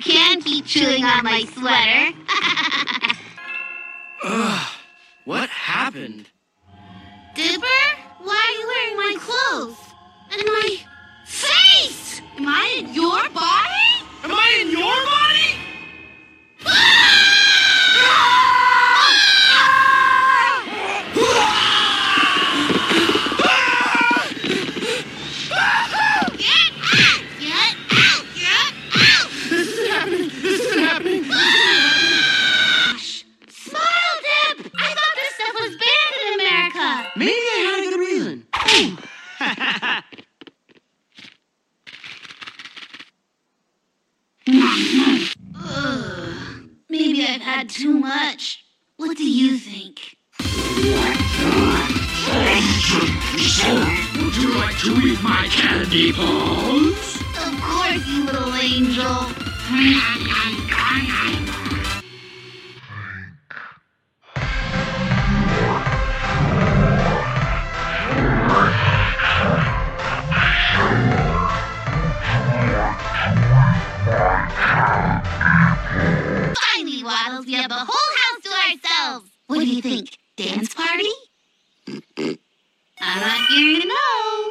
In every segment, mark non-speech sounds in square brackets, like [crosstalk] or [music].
can keep chewing on my sweater. [laughs] Ugh. What happened? Maybe I had a good reason. [laughs] Ugh. Maybe I've had too much. What do you think? Would you like to eat my candy balls? Of course, you little angel. [laughs] Waddles, we have the whole house to ourselves. What do you think? Dance party? I'm not here to know.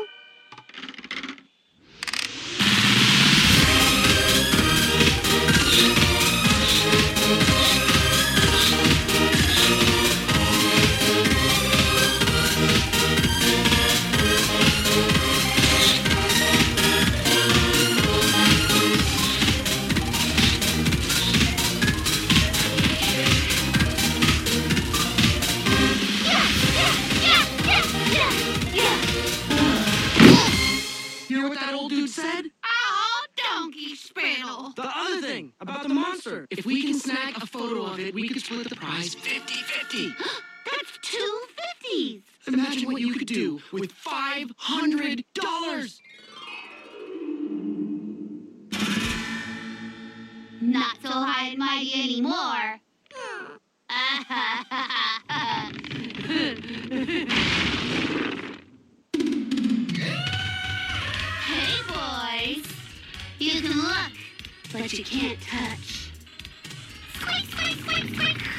Hear what that old dude said? Oh, donkey spittle. The other thing about the monster. If we can snag a photo of it, we could split the prize 50 50. [gasps] That's two fifties. Imagine what you could do with $500. Not so high and mighty anymore. [laughs] [laughs] look, but you can't touch. Squeak, squeak, squeak, squeak.